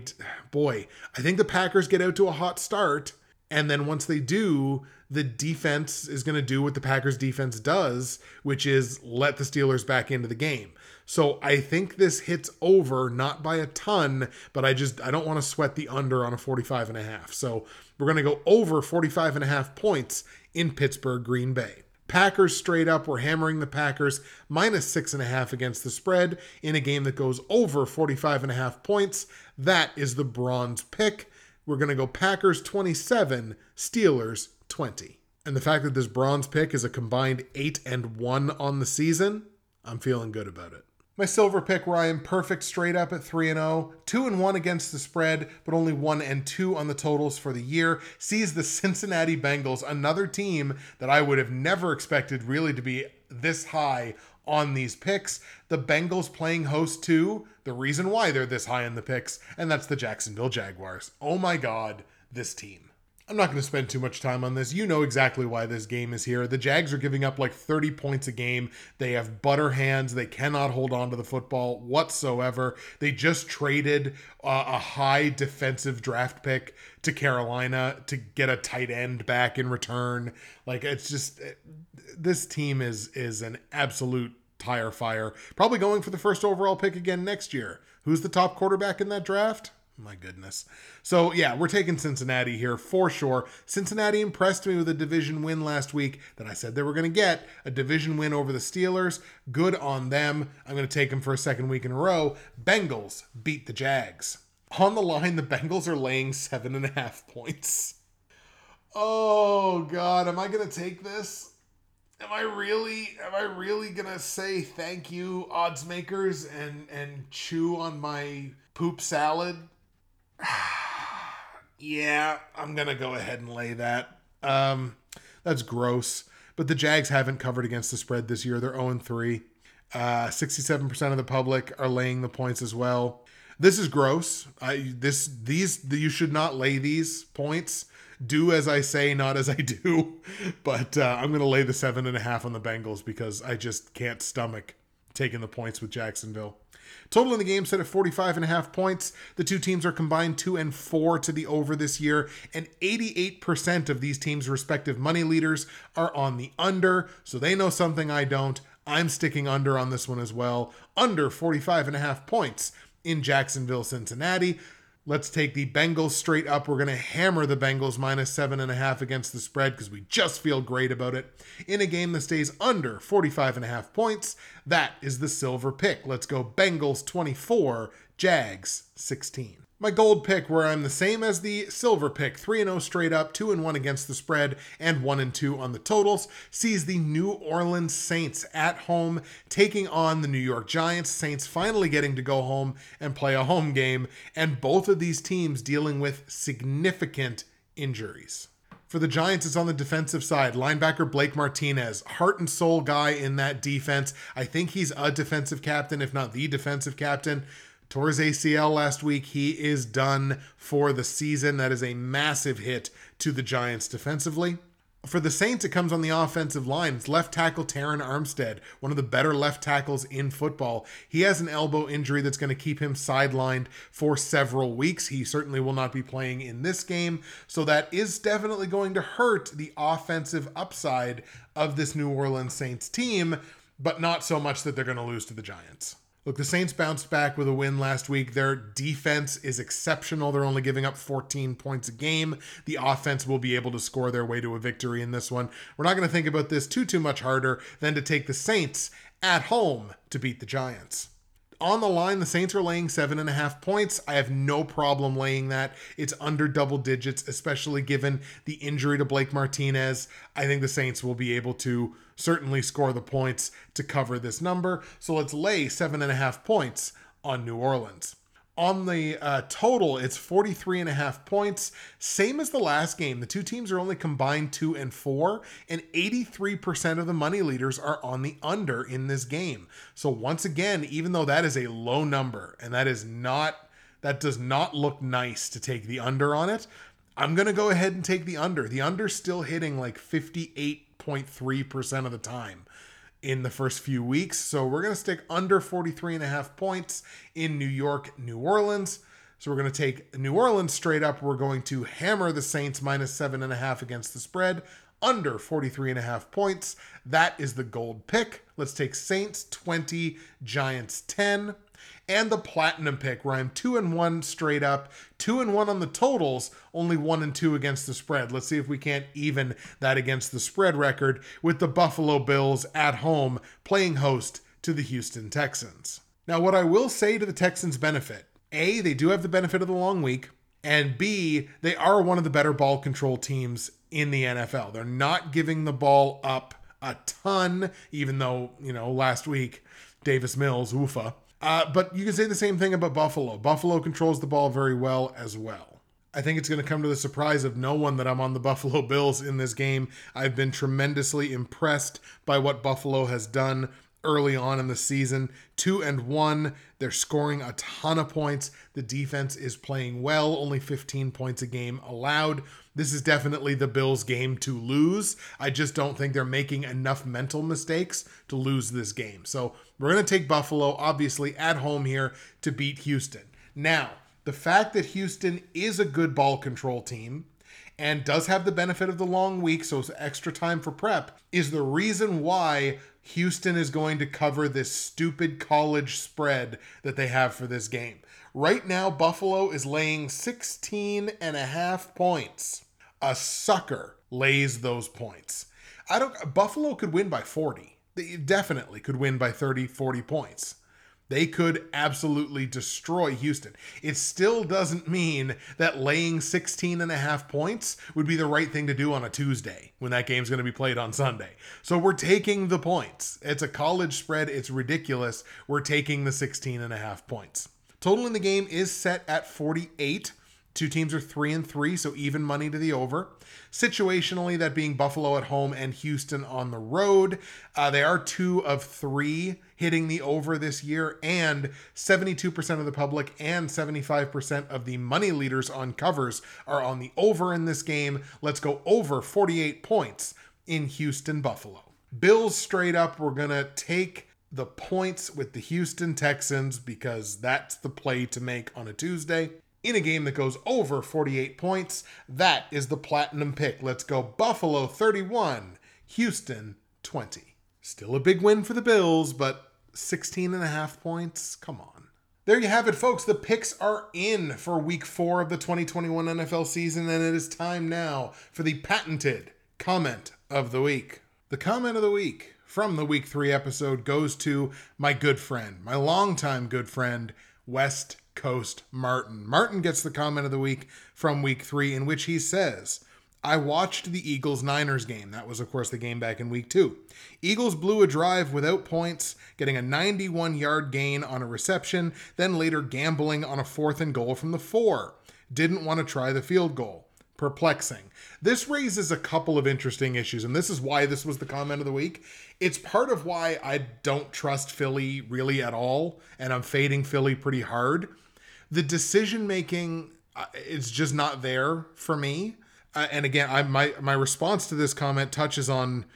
boy, I think the Packers get out to a hot start and then once they do, the defense is going to do what the Packers defense does, which is let the Steelers back into the game. So I think this hits over not by a ton, but I just I don't want to sweat the under on a 45 and a half. So we're going to go over 45 and a half points in Pittsburgh Green Bay. Packers straight up. We're hammering the Packers minus six and a half against the spread in a game that goes over 45 and a half points. That is the bronze pick. We're going to go Packers 27, Steelers 20. And the fact that this bronze pick is a combined 8 and 1 on the season, I'm feeling good about it. My silver pick where I am perfect straight up at 3 and 0, 2 and 1 against the spread, but only 1 and 2 on the totals for the year, sees the Cincinnati Bengals, another team that I would have never expected really to be this high on these picks. The Bengals playing host to the reason why they're this high in the picks, and that's the Jacksonville Jaguars. Oh my god, this team. I'm not going to spend too much time on this. You know exactly why this game is here. The Jags are giving up like 30 points a game. They have butter hands. They cannot hold on to the football whatsoever. They just traded uh, a high defensive draft pick to Carolina to get a tight end back in return. Like it's just this team is is an absolute tire fire. Probably going for the first overall pick again next year. Who's the top quarterback in that draft? My goodness. So, yeah, we're taking Cincinnati here for sure. Cincinnati impressed me with a division win last week that I said they were going to get a division win over the Steelers. Good on them. I'm going to take them for a second week in a row. Bengals beat the Jags. On the line, the Bengals are laying seven and a half points. Oh, God. Am I going to take this? am I really am I really gonna say thank you, odds makers, and and chew on my poop salad? *sighs* yeah, I'm gonna go ahead and lay that. Um, that's gross. But the Jags haven't covered against the spread this year. They're 0 3. Uh, 67% of the public are laying the points as well. This is gross. I this these you should not lay these points do as I say, not as I *laughs* do. But uh, I'm to lay the seven and a half on the Bengals because I just can't stomach taking the points with Jacksonville. Total in the game set at 45 and a half points. The two teams are combined 2 and 4 to the over this year, and 88% of these teams' respective money leaders are on the under, so they know something I don't. I'm sticking under on this one as well. Under 45 and a half points in Jacksonville, Cincinnati. Let's take the Bengals straight up. We're going to hammer the Bengals minus seven and a half against the spread because we just feel great about it. In a game that stays under 45 and a half points, that is the silver pick. Let's go Bengals 24, Jags 16. My gold pick, where I'm the same as the silver pick, 3 0 straight up, 2 1 against the spread, and 1 2 on the totals, sees the New Orleans Saints at home taking on the New York Giants. Saints finally getting to go home and play a home game, and both of these teams dealing with significant injuries. For the Giants, it's on the defensive side. Linebacker Blake Martinez, heart and soul guy in that defense. I think he's a defensive captain, if not the defensive captain tore his ACL last week. He is done for the season. That is a massive hit to the Giants defensively. For the Saints, it comes on the offensive line. It's left tackle Terron Armstead, one of the better left tackles in football. He has an elbow injury that's going to keep him sidelined for several weeks. He certainly will not be playing in this game. So that is definitely going to hurt the offensive upside of this New Orleans Saints team, but not so much that they're going to lose to the Giants. Look, the Saints bounced back with a win last week. Their defense is exceptional. They're only giving up 14 points a game. The offense will be able to score their way to a victory in this one. We're not going to think about this too too much harder than to take the Saints at home to beat the Giants. On the line, the Saints are laying seven and a half points. I have no problem laying that. It's under double digits, especially given the injury to Blake Martinez. I think the Saints will be able to certainly score the points to cover this number. So let's lay seven and a half points on New Orleans on the uh, total, it's 43 and a half points. Same as the last game. The two teams are only combined two and four, and 83% of the money leaders are on the under in this game. So, once again, even though that is a low number and that is not, that does not look nice to take the under on it, I'm going to go ahead and take the under. The under still hitting like 58.3% of the time in the first few weeks. So we're going to stick under 43 and a half points in New York, New Orleans. So we're going to take New Orleans straight up. We're going to hammer the Saints minus seven and a half against the spread under 43 and a half points. That is the gold pick. Let's take Saints 20, Giants 10 and the platinum pick where I'm two and one straight up, two and one on the totals, only one and two against the spread. Let's see if we can't even that against the spread record with the Buffalo Bills at home playing host to the Houston Texans. Now, what I will say to the Texans' benefit A, they do have the benefit of the long week, and B, they are one of the better ball control teams in the NFL. They're not giving the ball up a ton, even though, you know, last week, Davis Mills, oofa, uh, but you can say the same thing about Buffalo. Buffalo controls the ball very well as well. I think it's going to come to the surprise of no one that I'm on the *laughs* Buffalo Bills in this game. I've been tremendously impressed by what Buffalo has done early on in the season. Two and one. They're scoring a ton of points. The defense is playing well, only 15 points a game allowed. This is definitely the Bills' game to lose. I just don't think they're making enough mental mistakes to lose this game. So we're going to take Buffalo, obviously, at home here to beat Houston. Now, the fact that Houston is a good ball control team and does have the benefit of the long week, so it's extra time for prep, is the reason why Houston is going to cover this stupid college spread that they have for this game. Right now, Buffalo is laying 16 and a half points. A sucker lays those points. I don't Buffalo could win by 40 they definitely could win by 30, 40 points. They could absolutely destroy Houston. It still doesn't mean that laying 16 and a half points would be the right thing to do on a Tuesday when that game's going to be played on Sunday. So we're taking the points. It's a college spread. It's ridiculous. We're taking the 16 and a half points. Total in the game is set at 48. Two teams are three and three, so even money to the over. Situationally, that being Buffalo at home and Houston on the road. Uh, they are two of three hitting the over this year, and 72% of the public and 75% of the money leaders on covers are on the over in this game. Let's go over 48 points in Houston, Buffalo. Bills straight up, we're going to take the points with the Houston Texans because that's the play to make on a Tuesday in a game that goes over 48 points. That is the platinum pick. Let's go Buffalo 31, Houston 20. Still a big win for the Bills, but 16 and a half points? Come on. There you have it, folks. The picks are in for week four of the 2021 NFL season, and it is time now for the patented comment of the week. The comment of the week from the week three episode goes to my good friend, my longtime good friend, West Coast Martin. Martin gets the comment of the week from week three, in which he says, I watched the Eagles Niners game. That was, of course, the game back in week two. Eagles blew a drive without points, getting a 91 yard gain on a reception, then later gambling on a fourth and goal from the four. Didn't want to try the field goal perplexing. This raises a couple of interesting issues, and this is why this was the comment of the week. It's part of why I don't trust Philly really at all, and I'm fading Philly pretty hard. The decision making uh, is just not there for me. Uh, and again, I my my response to this comment touches on,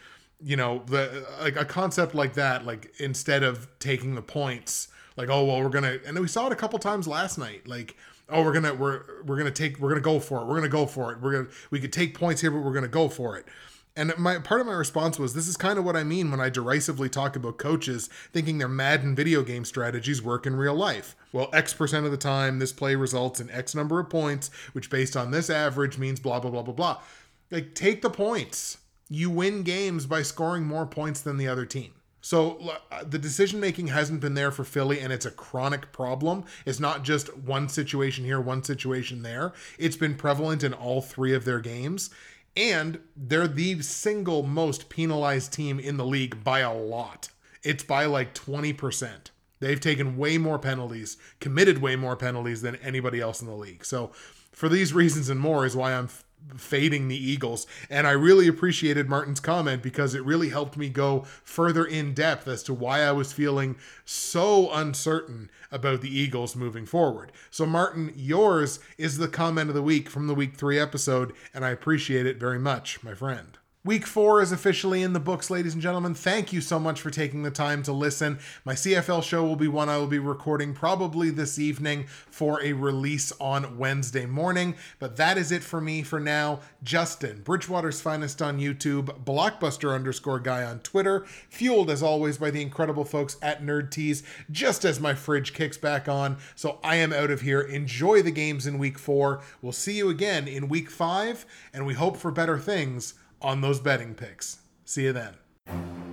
you know, the like a concept like that. Like instead of taking the points, like oh well, we're gonna, and we saw it a couple times last night. Like oh we're gonna we're we're gonna take we're gonna go for it we're gonna go for it we're gonna we could take points here but we're gonna go for it and my part of my response was this is kind of what i mean when i derisively talk about coaches thinking their madden video game strategies work in real life well x percent of the time this play results in x number of points which based on this average means blah blah blah blah blah like take the points you win games by scoring more points than the other team So uh, the decision making hasn't been there for Philly, and it's a chronic problem. It's not just one situation here, one situation there. It's been prevalent in all three of their games. And they're the single most penalized team in the league by a lot. It's by like 20%. They've taken way more penalties, committed way more penalties than anybody else in the league. So, for these reasons and more, is why I'm fading the Eagles. And I really appreciated Martin's comment because it really helped me go further in depth as to why I was feeling so uncertain about the Eagles moving forward. So, Martin, yours is the comment of the week from the week three episode, and I appreciate it very much, my friend. Week four is officially in the books, ladies and gentlemen. Thank you so much for taking the time to listen. My CFL show will be one I will be recording probably this evening for a release on Wednesday morning. But that is it for me for now. Justin, Bridgewater's Finest on YouTube, Blockbuster underscore guy on Twitter, fueled as always by the incredible folks at Nerd Tees, just as my fridge kicks back on. So I am out of here. Enjoy the games in week four. We'll see you again in week five, and we hope for better things on those betting picks. See you then.